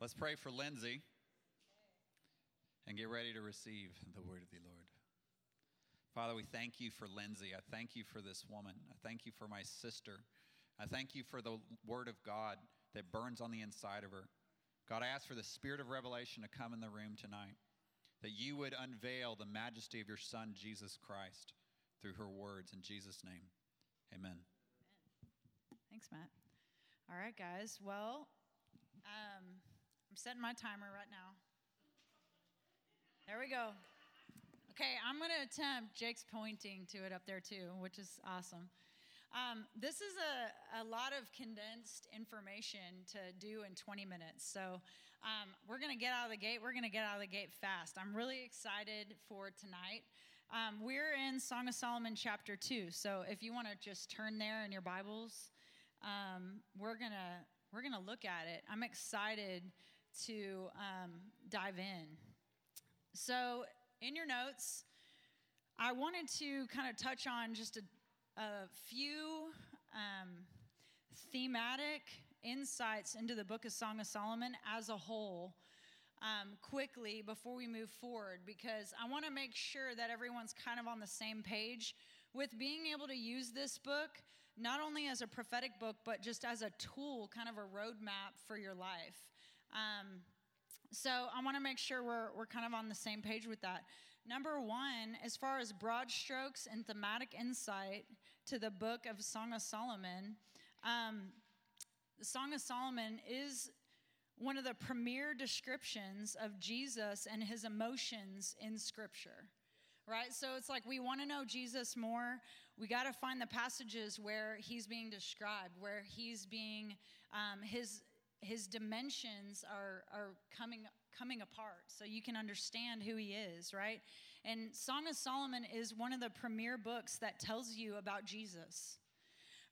Let's pray for Lindsay and get ready to receive the word of the Lord. Father, we thank you for Lindsay. I thank you for this woman. I thank you for my sister. I thank you for the word of God that burns on the inside of her. God, I ask for the spirit of revelation to come in the room tonight, that you would unveil the majesty of your Son, Jesus Christ, through her words. In Jesus' name, amen. Thanks, Matt. All right, guys. Well, um, I'm setting my timer right now. There we go. Okay, I'm going to attempt, Jake's pointing to it up there too, which is awesome. Um, this is a, a lot of condensed information to do in 20 minutes. So um, we're going to get out of the gate. We're going to get out of the gate fast. I'm really excited for tonight. Um, we're in Song of Solomon chapter 2. So if you want to just turn there in your Bibles, um, we're going to we're going to look at it. I'm excited to um, dive in. So, in your notes, I wanted to kind of touch on just a, a few um, thematic insights into the book of Song of Solomon as a whole. Um, quickly before we move forward, because I want to make sure that everyone's kind of on the same page with being able to use this book not only as a prophetic book, but just as a tool, kind of a roadmap for your life. Um, so I want to make sure we're, we're kind of on the same page with that. Number one, as far as broad strokes and thematic insight to the book of Song of Solomon, um, the Song of Solomon is one of the premier descriptions of Jesus and his emotions in Scripture right? So it's like we want to know Jesus more. We got to find the passages where he's being described, where he's being um, his his dimensions are are coming coming apart. So you can understand who he is right? And song of solomon is one of the premier books that tells you about jesus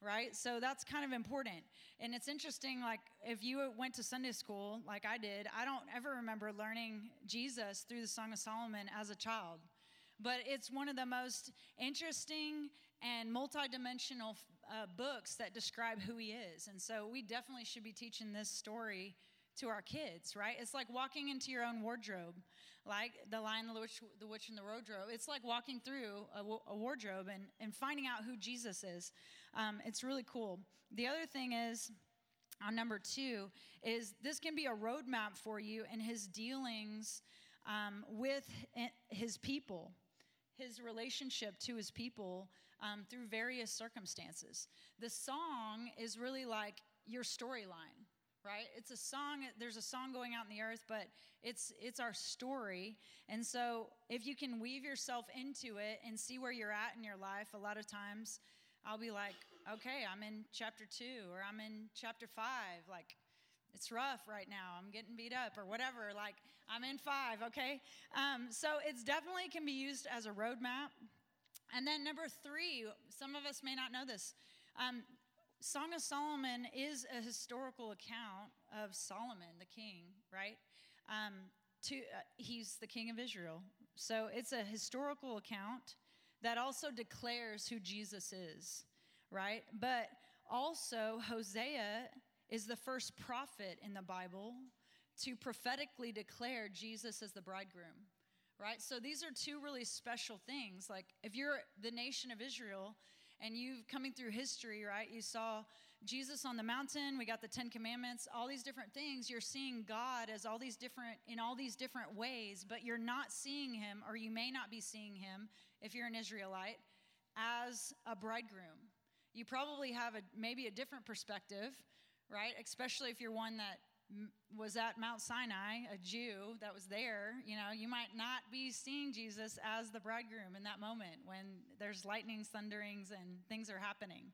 right? So that's kind of important. And it's interesting like if you went to sunday school like i did i don't ever remember learning jesus through the song of solomon as a child. But it's one of the most interesting and multidimensional uh, books that describe who he is. And so we definitely should be teaching this story to our kids, right? It's like walking into your own wardrobe, like the Lion, the Witch, the Witch, and the Wardrobe. It's like walking through a, a wardrobe and, and finding out who Jesus is. Um, it's really cool. The other thing is, on number two, is this can be a roadmap for you in his dealings um, with his people his relationship to his people um, through various circumstances. The song is really like your storyline, right? It's a song, there's a song going out in the earth, but it's it's our story. And so if you can weave yourself into it and see where you're at in your life, a lot of times I'll be like, okay, I'm in chapter two or I'm in chapter five. Like, it's rough right now. I'm getting beat up or whatever. Like, I'm in five, okay? Um, so it's definitely can be used as a roadmap. And then number three, some of us may not know this. Um, Song of Solomon is a historical account of Solomon, the king, right? Um, to, uh, he's the king of Israel. So it's a historical account that also declares who Jesus is, right? But also, Hosea is the first prophet in the Bible to prophetically declare Jesus as the bridegroom, right? So these are two really special things. Like if you're the nation of Israel and you've coming through history, right? You saw Jesus on the mountain, we got the 10 commandments, all these different things. You're seeing God as all these different in all these different ways, but you're not seeing him or you may not be seeing him if you're an Israelite as a bridegroom. You probably have a maybe a different perspective, right? Especially if you're one that was at Mount Sinai, a Jew that was there, you know, you might not be seeing Jesus as the bridegroom in that moment when there's lightnings, thunderings, and things are happening,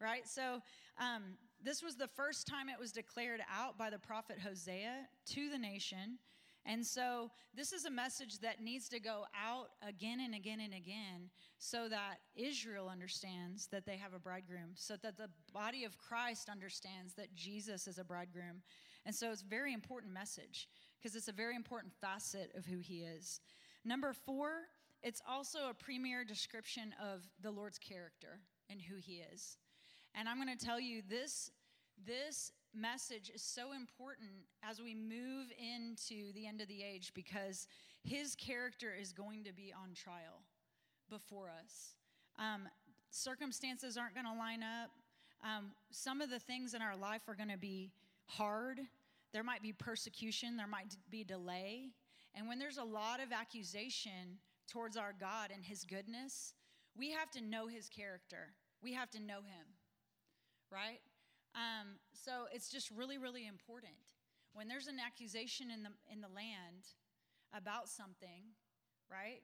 right? So, um, this was the first time it was declared out by the prophet Hosea to the nation. And so, this is a message that needs to go out again and again and again so that Israel understands that they have a bridegroom, so that the body of Christ understands that Jesus is a bridegroom. And so, it's a very important message because it's a very important facet of who he is. Number four, it's also a premier description of the Lord's character and who he is. And I'm going to tell you this this message is so important as we move into the end of the age because his character is going to be on trial before us. Um, circumstances aren't going to line up. Um, some of the things in our life are going to be hard. There might be persecution, there might be delay. And when there's a lot of accusation towards our God and his goodness, we have to know his character. We have to know him, right? Um, so it's just really, really important. When there's an accusation in the, in the land about something, right,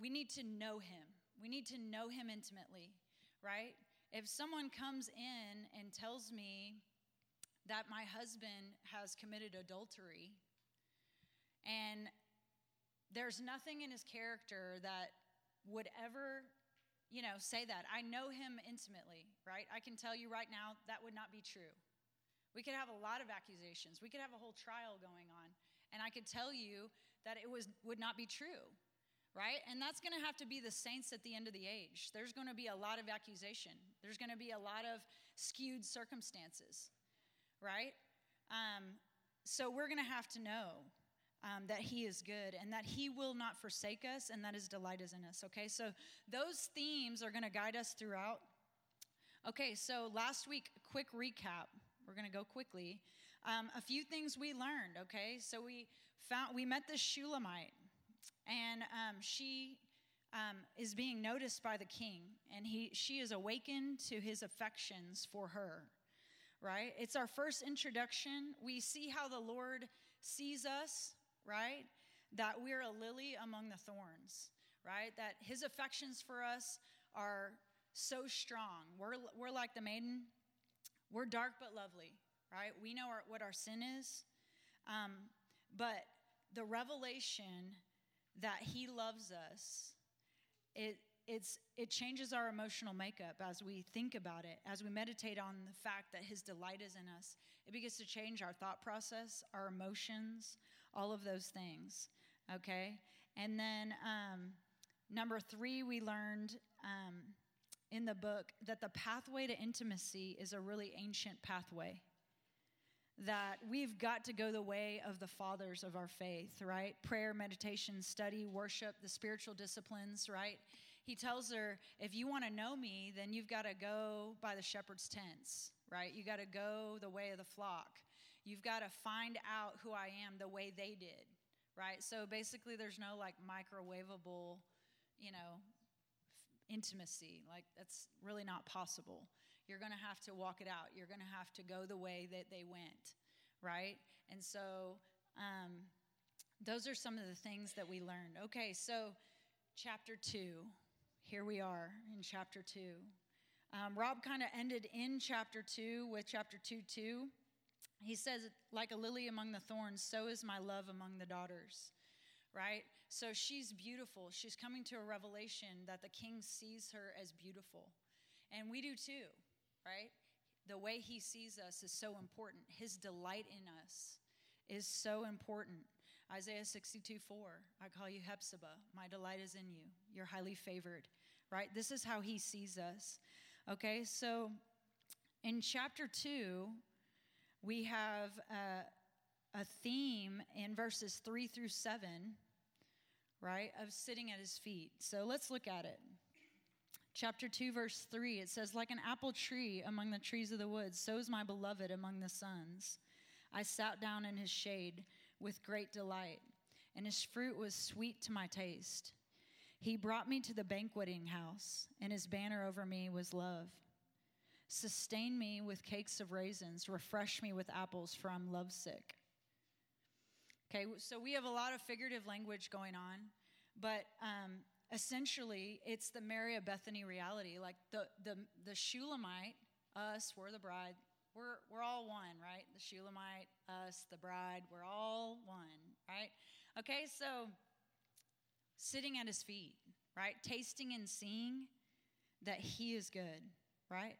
we need to know him. We need to know him intimately, right? If someone comes in and tells me that my husband has committed adultery and there's nothing in his character that would ever you know, say that. I know him intimately, right? I can tell you right now that would not be true. We could have a lot of accusations. We could have a whole trial going on, and I could tell you that it was would not be true. Right? And that's going to have to be the saints at the end of the age. There's going to be a lot of accusation. There's going to be a lot of skewed circumstances. Right? Um, so we're going to have to know um, that He is good and that He will not forsake us and that His delight is in us. Okay, so those themes are going to guide us throughout. Okay, so last week, quick recap. We're going to go quickly. Um, a few things we learned. Okay, so we found we met this Shulamite, and um, she um, is being noticed by the king, and he she is awakened to his affections for her. Right? It's our first introduction. We see how the Lord sees us right? That we're a lily among the thorns, right? That his affections for us are so strong. We're, we're like the maiden, we're dark but lovely, right? We know our, what our sin is, um, but the revelation that he loves us, it, it's, it changes our emotional makeup as we think about it, as we meditate on the fact that his delight is in us. It begins to change our thought process, our emotions, all of those things. Okay? And then um, number three, we learned um, in the book that the pathway to intimacy is a really ancient pathway. That we've got to go the way of the fathers of our faith, right? Prayer, meditation, study, worship, the spiritual disciplines, right? He tells her, if you want to know me, then you've got to go by the shepherd's tents, right? You got to go the way of the flock. You've got to find out who I am the way they did, right? So basically, there's no like microwavable, you know, intimacy. Like, that's really not possible. You're going to have to walk it out. You're going to have to go the way that they went, right? And so, um, those are some of the things that we learned. Okay, so chapter two. Here we are in chapter two. Um, Rob kind of ended in chapter two with chapter two, two. He says, like a lily among the thorns, so is my love among the daughters, right? So she's beautiful. She's coming to a revelation that the king sees her as beautiful. And we do too, right? The way he sees us is so important. His delight in us is so important. Isaiah 62 4, I call you Hephzibah. My delight is in you. You're highly favored, right? This is how he sees us. Okay, so in chapter 2, we have a, a theme in verses three through seven, right, of sitting at his feet. So let's look at it. Chapter 2, verse 3, it says, Like an apple tree among the trees of the woods, so is my beloved among the sons. I sat down in his shade with great delight, and his fruit was sweet to my taste. He brought me to the banqueting house, and his banner over me was love. Sustain me with cakes of raisins. Refresh me with apples, for I'm lovesick. Okay, so we have a lot of figurative language going on, but um, essentially it's the Mary of Bethany reality. Like the, the, the Shulamite, us, we're the bride, we're, we're all one, right? The Shulamite, us, the bride, we're all one, right? Okay, so sitting at his feet, right? Tasting and seeing that he is good, right?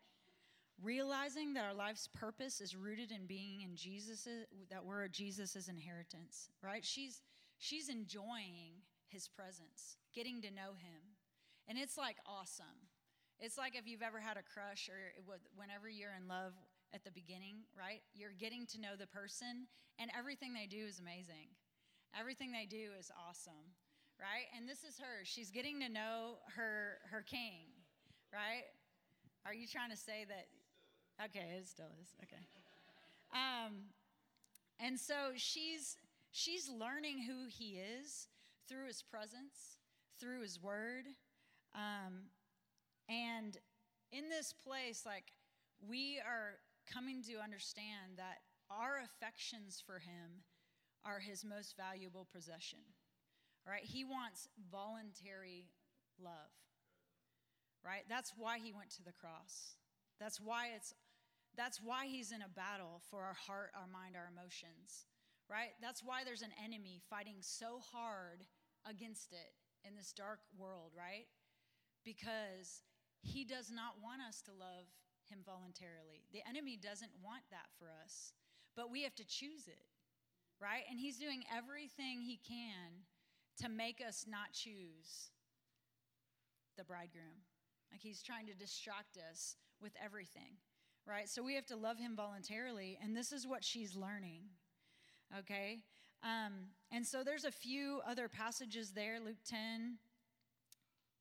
realizing that our life's purpose is rooted in being in Jesus, that we're Jesus's inheritance, right? She's she's enjoying his presence, getting to know him. And it's like awesome. It's like if you've ever had a crush or whenever you're in love at the beginning, right? You're getting to know the person, and everything they do is amazing. Everything they do is awesome, right? And this is her. She's getting to know her her king, right? Are you trying to say that? Okay, it still is. Okay. Um, and so she's she's learning who he is through his presence, through his word, um, and in this place, like we are coming to understand that our affections for him are his most valuable possession. Right? He wants voluntary love. Right? That's why he went to the cross. That's why it's that's why he's in a battle for our heart, our mind, our emotions. Right? That's why there's an enemy fighting so hard against it in this dark world, right? Because he does not want us to love him voluntarily. The enemy doesn't want that for us, but we have to choose it, right? And he's doing everything he can to make us not choose the bridegroom. Like he's trying to distract us with everything, right? So we have to love him voluntarily, and this is what she's learning, okay? Um, and so there's a few other passages there. Luke 10,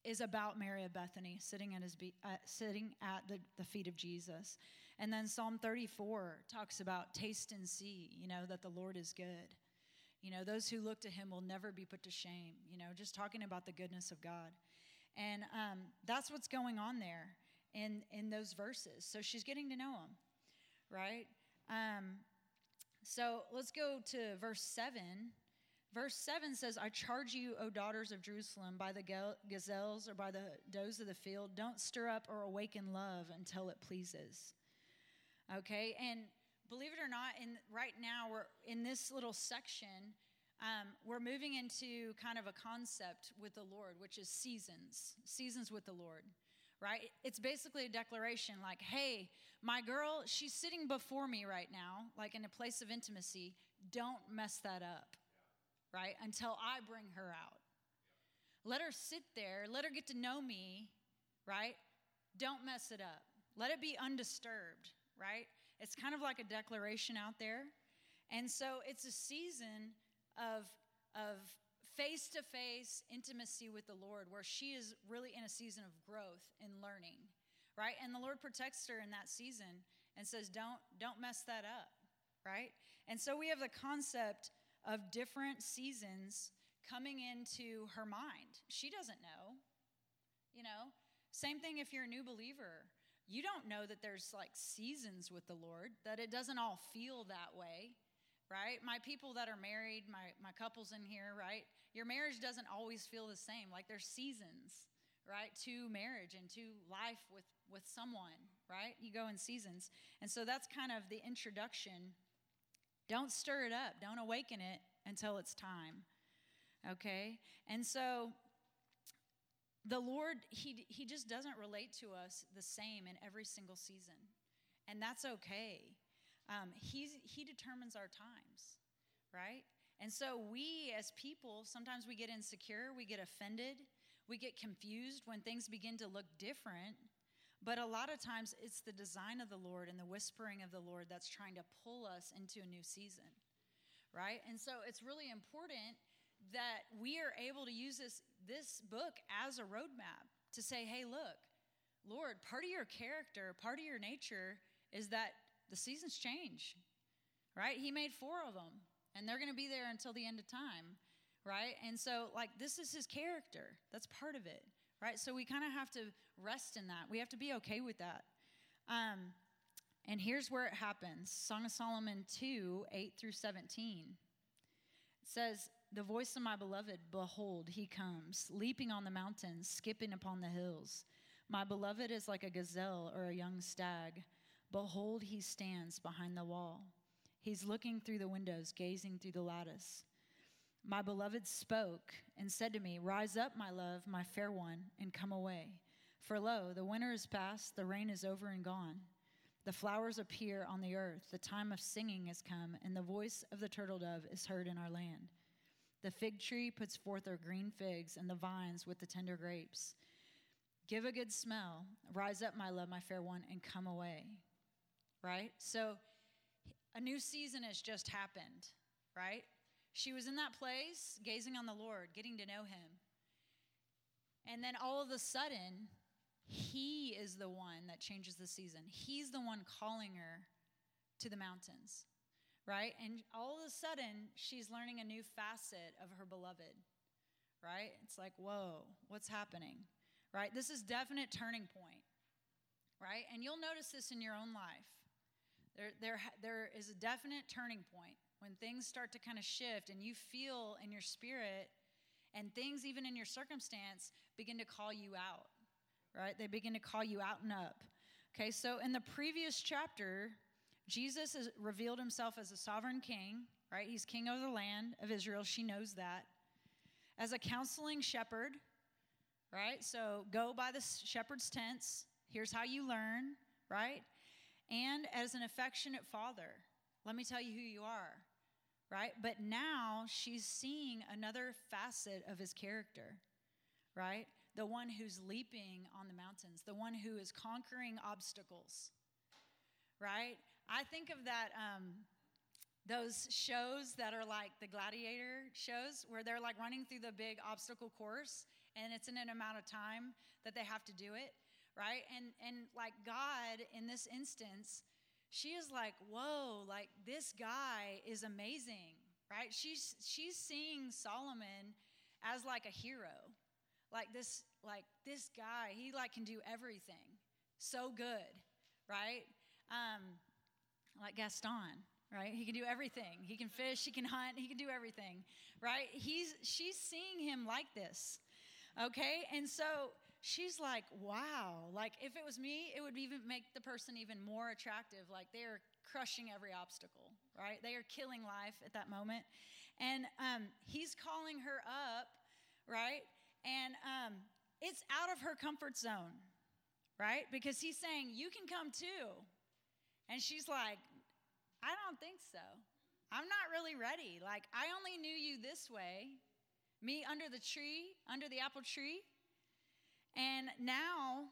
is about Mary of Bethany sitting at his be, uh, sitting at the, the feet of Jesus. And then Psalm 34 talks about taste and see, you know, that the Lord is good. You know, those who look to him will never be put to shame, you know, just talking about the goodness of God. And um, that's what's going on there in, in those verses. So she's getting to know him, right? Um, so let's go to verse 7 Verse 7 says, I charge you, O daughters of Jerusalem, by the gazelles or by the does of the field, don't stir up or awaken love until it pleases. Okay? And believe it or not, in, right now, we're in this little section, um, we're moving into kind of a concept with the Lord, which is seasons, seasons with the Lord, right? It's basically a declaration like, hey, my girl, she's sitting before me right now, like in a place of intimacy. Don't mess that up right? Until I bring her out. Let her sit there, let her get to know me, right? Don't mess it up. Let it be undisturbed, right? It's kind of like a declaration out there. And so it's a season of, of face to face intimacy with the Lord where she is really in a season of growth and learning, right? And the Lord protects her in that season and says, don't, don't mess that up, right? And so we have the concept of different seasons coming into her mind. She doesn't know. You know, same thing if you're a new believer. You don't know that there's like seasons with the Lord, that it doesn't all feel that way, right? My people that are married, my, my couples in here, right? Your marriage doesn't always feel the same. Like there's seasons, right? To marriage and to life with, with someone, right? You go in seasons. And so that's kind of the introduction don't stir it up, don't awaken it until it's time. Okay? And so the Lord, he, he just doesn't relate to us the same in every single season. And that's okay. Um, he's, he determines our times, right? And so we as people, sometimes we get insecure, we get offended, we get confused when things begin to look different but a lot of times it's the design of the Lord and the whispering of the Lord that's trying to pull us into a new season, right? And so it's really important that we are able to use this, this book as a roadmap to say, hey, look, Lord, part of your character, part of your nature is that the seasons change, right? He made four of them, and they're going to be there until the end of time, right? And so, like, this is his character. That's part of it right? So we kind of have to rest in that. We have to be okay with that. Um, and here's where it happens Song of Solomon 2 8 through 17. It says, The voice of my beloved, behold, he comes, leaping on the mountains, skipping upon the hills. My beloved is like a gazelle or a young stag. Behold, he stands behind the wall. He's looking through the windows, gazing through the lattice. My beloved spoke and said to me, Rise up, my love, my fair one, and come away. For lo, the winter is past, the rain is over and gone. The flowers appear on the earth, the time of singing has come, and the voice of the turtle dove is heard in our land. The fig tree puts forth her green figs, and the vines with the tender grapes. Give a good smell. Rise up, my love, my fair one, and come away. right? So a new season has just happened, right? She was in that place, gazing on the Lord, getting to know Him. And then all of a sudden, He is the one that changes the season. He's the one calling her to the mountains, right? And all of a sudden, she's learning a new facet of her beloved, right? It's like, whoa, what's happening, right? This is definite turning point, right? And you'll notice this in your own life. There, there, there is a definite turning point when things start to kind of shift and you feel in your spirit and things, even in your circumstance, begin to call you out, right? They begin to call you out and up. Okay, so in the previous chapter, Jesus has revealed himself as a sovereign king, right? He's king of the land of Israel. She knows that. As a counseling shepherd, right? So go by the shepherd's tents. Here's how you learn, right? And as an affectionate father, let me tell you who you are, right? But now she's seeing another facet of his character, right? The one who's leaping on the mountains, the one who is conquering obstacles, right? I think of that, um, those shows that are like the gladiator shows where they're like running through the big obstacle course and it's in an amount of time that they have to do it, right? And, and like God in this instance, she is like, whoa, like this guy is amazing, right? She's she's seeing Solomon as like a hero. Like this, like this guy, he like can do everything. So good, right? Um, like Gaston, right? He can do everything. He can fish, he can hunt, he can do everything, right? He's she's seeing him like this. Okay? And so she's like, wow. Like, if it was me, it would even make the person even more attractive. Like, they're crushing every obstacle, right? They are killing life at that moment. And um, he's calling her up, right? And um, it's out of her comfort zone, right? Because he's saying, you can come too. And she's like, I don't think so. I'm not really ready. Like, I only knew you this way, me under the tree, under the apple tree. And now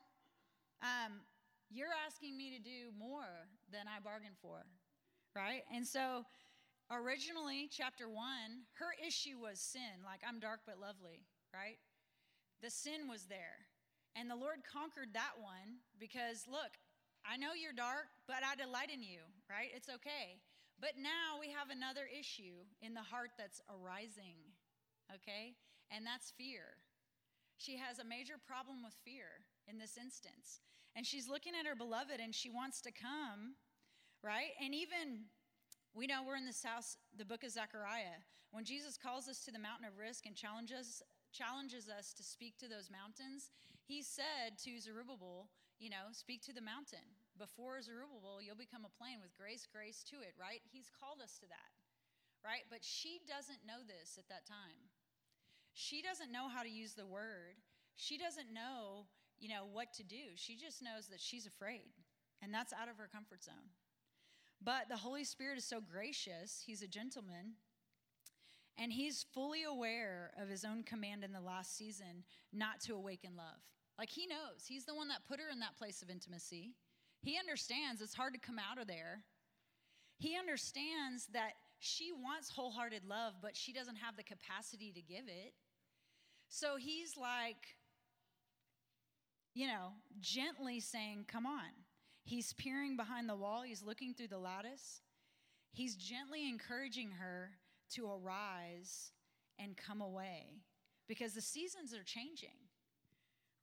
um, you're asking me to do more than I bargained for, right? And so originally, chapter one, her issue was sin, like I'm dark but lovely, right? The sin was there. And the Lord conquered that one because, look, I know you're dark, but I delight in you, right? It's okay. But now we have another issue in the heart that's arising, okay? And that's fear. She has a major problem with fear in this instance. And she's looking at her beloved and she wants to come, right? And even, we know we're in this house, the book of Zechariah. When Jesus calls us to the mountain of risk and challenges, challenges us to speak to those mountains, he said to Zerubbabel, you know, speak to the mountain. Before Zerubbabel, you'll become a plain with grace, grace to it, right? He's called us to that, right? But she doesn't know this at that time. She doesn't know how to use the word. She doesn't know, you know, what to do. She just knows that she's afraid, and that's out of her comfort zone. But the Holy Spirit is so gracious, he's a gentleman, and he's fully aware of his own command in the last season not to awaken love. Like he knows, he's the one that put her in that place of intimacy. He understands it's hard to come out of there. He understands that she wants wholehearted love, but she doesn't have the capacity to give it. So he's like, you know, gently saying, Come on. He's peering behind the wall, he's looking through the lattice. He's gently encouraging her to arise and come away because the seasons are changing,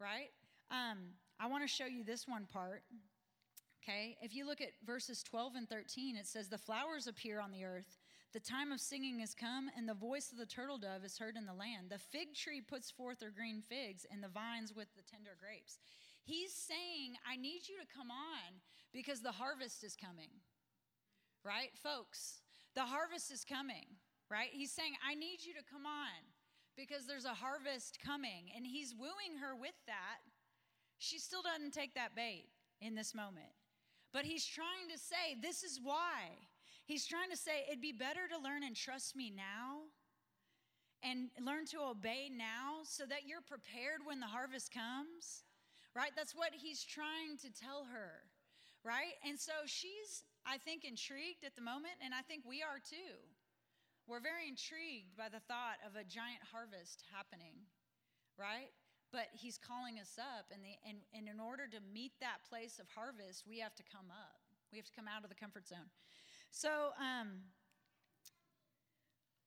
right? Um, I want to show you this one part. Okay, if you look at verses 12 and 13, it says, The flowers appear on the earth, the time of singing has come, and the voice of the turtle dove is heard in the land. The fig tree puts forth her green figs, and the vines with the tender grapes. He's saying, I need you to come on because the harvest is coming. Right, folks? The harvest is coming, right? He's saying, I need you to come on because there's a harvest coming. And he's wooing her with that. She still doesn't take that bait in this moment. But he's trying to say, This is why. He's trying to say it'd be better to learn and trust me now and learn to obey now so that you're prepared when the harvest comes. Right? That's what he's trying to tell her. right? And so she's, I think, intrigued at the moment, and I think we are too. We're very intrigued by the thought of a giant harvest happening, right? But he's calling us up, and, the, and, and in order to meet that place of harvest, we have to come up. We have to come out of the comfort zone. So, um,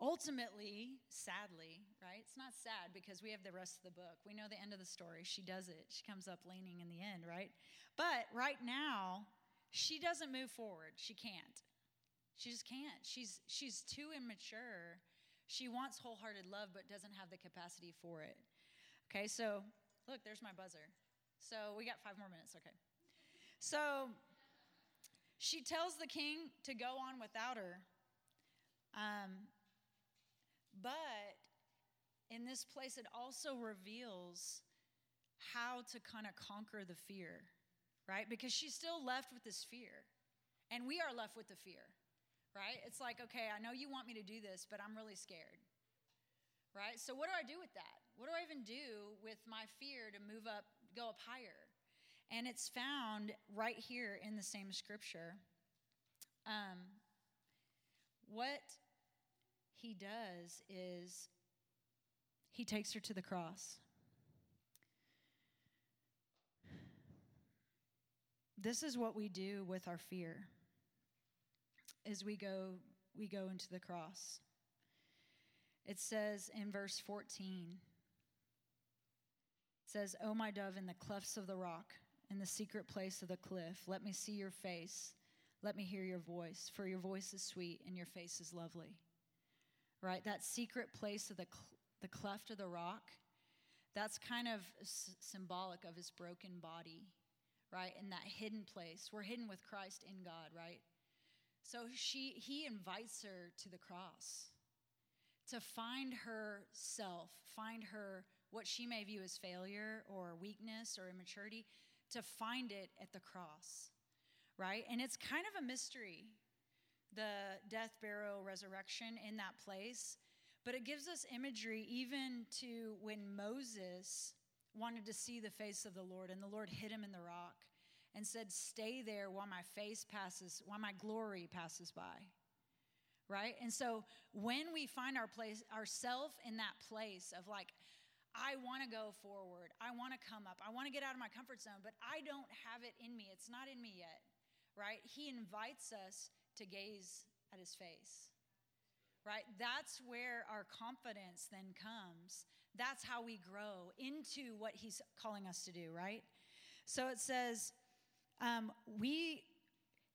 ultimately, sadly, right? It's not sad because we have the rest of the book. We know the end of the story. She does it. She comes up leaning in the end, right? But right now, she doesn't move forward. She can't. She just can't. She's she's too immature. She wants wholehearted love but doesn't have the capacity for it. Okay, so look, there's my buzzer. So we got 5 more minutes, okay. So she tells the king to go on without her. Um, but in this place, it also reveals how to kind of conquer the fear, right? Because she's still left with this fear. And we are left with the fear, right? It's like, okay, I know you want me to do this, but I'm really scared, right? So, what do I do with that? What do I even do with my fear to move up, go up higher? And it's found right here in the same scripture. Um, what he does is he takes her to the cross. This is what we do with our fear. As we go we go into the cross. It says in verse 14 it says, "O my dove in the clefts of the rock, in the secret place of the cliff, let me see your face, let me hear your voice, for your voice is sweet and your face is lovely." right? That secret place of the, cl- the cleft of the rock, that's kind of s- symbolic of his broken body, right? In that hidden place. We're hidden with Christ in God, right? So she, he invites her to the cross to find herself, find her what she may view as failure or weakness or immaturity, to find it at the cross, right? And it's kind of a mystery the death, burial, resurrection in that place. But it gives us imagery even to when Moses wanted to see the face of the Lord, and the Lord hid him in the rock and said, Stay there while my face passes, while my glory passes by. Right? And so when we find our place, ourselves in that place of like, I want to go forward, I want to come up, I want to get out of my comfort zone, but I don't have it in me. It's not in me yet. Right? He invites us to gaze at his face. Right? That's where our confidence then comes. That's how we grow into what he's calling us to do, right? So it says, um, we,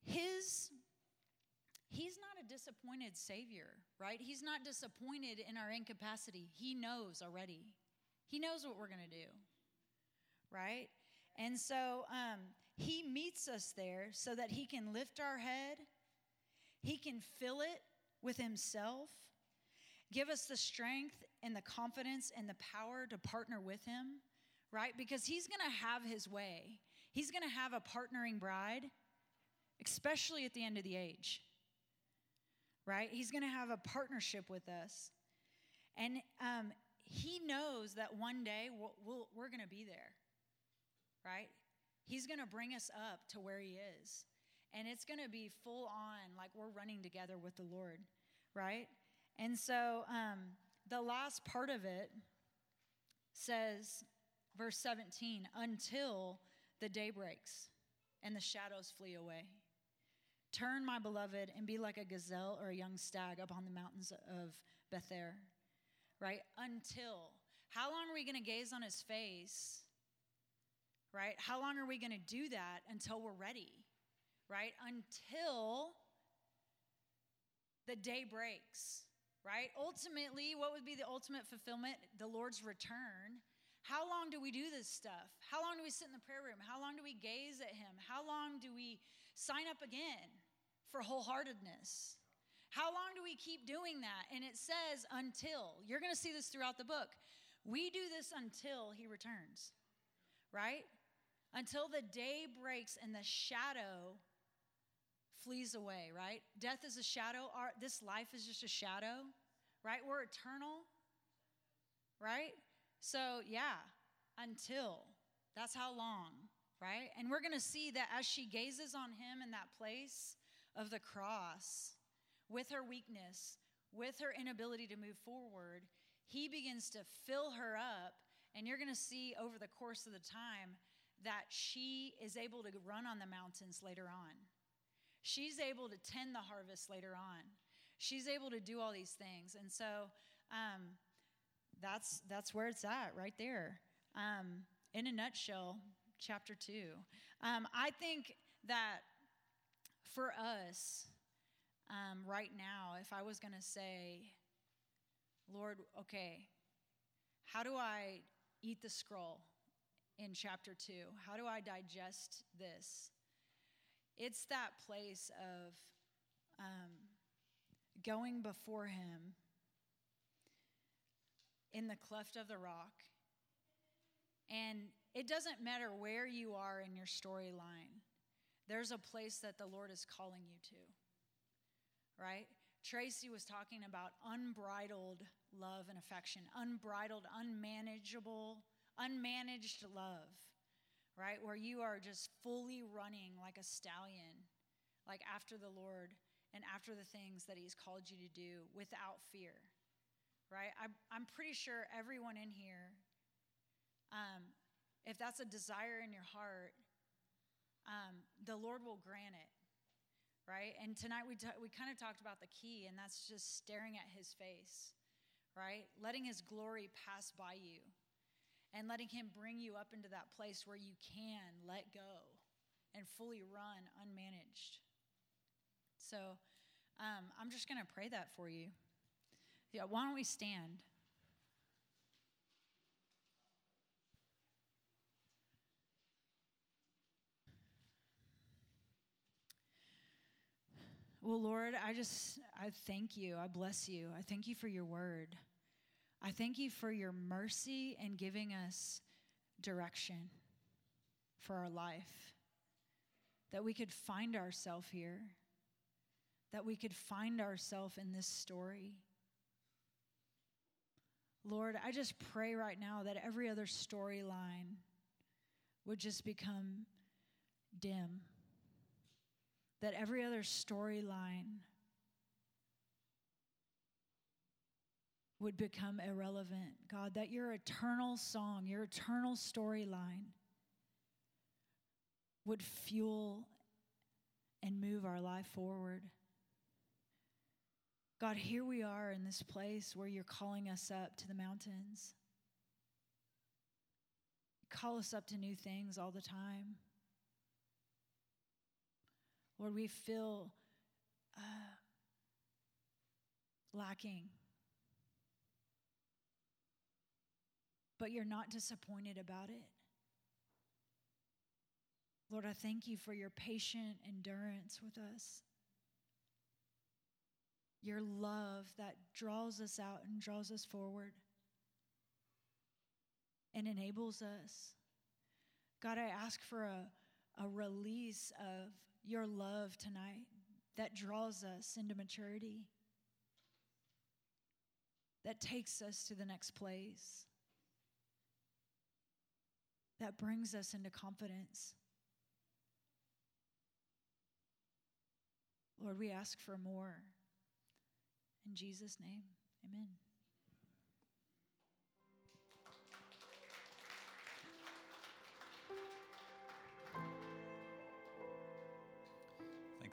his, he's not a disappointed Savior, right? He's not disappointed in our incapacity. He knows already. He knows what we're going to do, right? And so um, he meets us there so that he can lift our head he can fill it with Himself, give us the strength and the confidence and the power to partner with Him, right? Because He's going to have His way. He's going to have a partnering bride, especially at the end of the age, right? He's going to have a partnership with us. And um, He knows that one day we'll, we'll, we're going to be there, right? He's going to bring us up to where He is and it's going to be full on like we're running together with the Lord, right? And so um, the last part of it says, verse 17, until the day breaks and the shadows flee away. Turn, my beloved, and be like a gazelle or a young stag up on the mountains of Bether, right? Until. How long are we going to gaze on his face? Right? How long are we going to do that until we're ready? right? Until the day breaks, right? Ultimately, what would be the ultimate fulfillment? The Lord's return. How long do we do this stuff? How long do we sit in the prayer room? How long do we gaze at Him? How long do we sign up again for wholeheartedness? How long do we keep doing that? And it says until. You're going to see this throughout the book. We do this until He returns, right? Until the day breaks and the shadow flees away, right? Death is a shadow. Our, this life is just a shadow, right? We're eternal, right? So, yeah, until. That's how long, right? And we're going to see that as she gazes on him in that place of the cross, with her weakness, with her inability to move forward, he begins to fill her up. And you're going to see over the course of the time that she is able to run on the mountains later on. She's able to tend the harvest later on. She's able to do all these things. And so um, that's, that's where it's at right there. Um, in a nutshell, chapter two. Um, I think that for us, um, right now, if I was going to say, Lord, okay, how do I eat the scroll in chapter two? How do I digest this? It's that place of um, going before Him in the cleft of the rock. And it doesn't matter where you are in your storyline, there's a place that the Lord is calling you to right? Tracy was talking about unbridled love and affection, unbridled, unmanageable, unmanaged love, right? Where you are just fully running like a stallion, like after the Lord and after the things that He's called you to do without fear, right? I, I'm pretty sure everyone in here, um, if that's a desire in your heart, um, the Lord will grant it right? And tonight we, t- we kind of talked about the key, and that's just staring at his face, right? Letting his glory pass by you and letting him bring you up into that place where you can let go and fully run unmanaged. So um, I'm just going to pray that for you. Yeah, why don't we stand? Well, Lord, I just, I thank you. I bless you. I thank you for your word. I thank you for your mercy and giving us direction for our life. That we could find ourselves here. That we could find ourselves in this story. Lord, I just pray right now that every other storyline would just become dim that every other storyline would become irrelevant. God, that your eternal song, your eternal storyline would fuel and move our life forward. God, here we are in this place where you're calling us up to the mountains. call us up to new things all the time. Lord, we feel uh, lacking. But you're not disappointed about it. Lord, I thank you for your patient endurance with us. Your love that draws us out and draws us forward and enables us. God, I ask for a, a release of your love tonight that draws us into maturity, that takes us to the next place, that brings us into confidence. Lord, we ask for more. In Jesus' name, amen.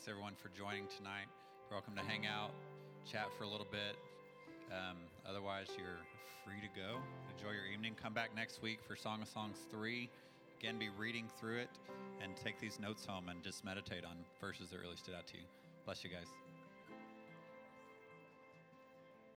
Thanks everyone for joining tonight. You're welcome to hang out, chat for a little bit. Um, otherwise, you're free to go. Enjoy your evening. Come back next week for Song of Songs 3. Again, be reading through it and take these notes home and just meditate on verses that really stood out to you. Bless you guys.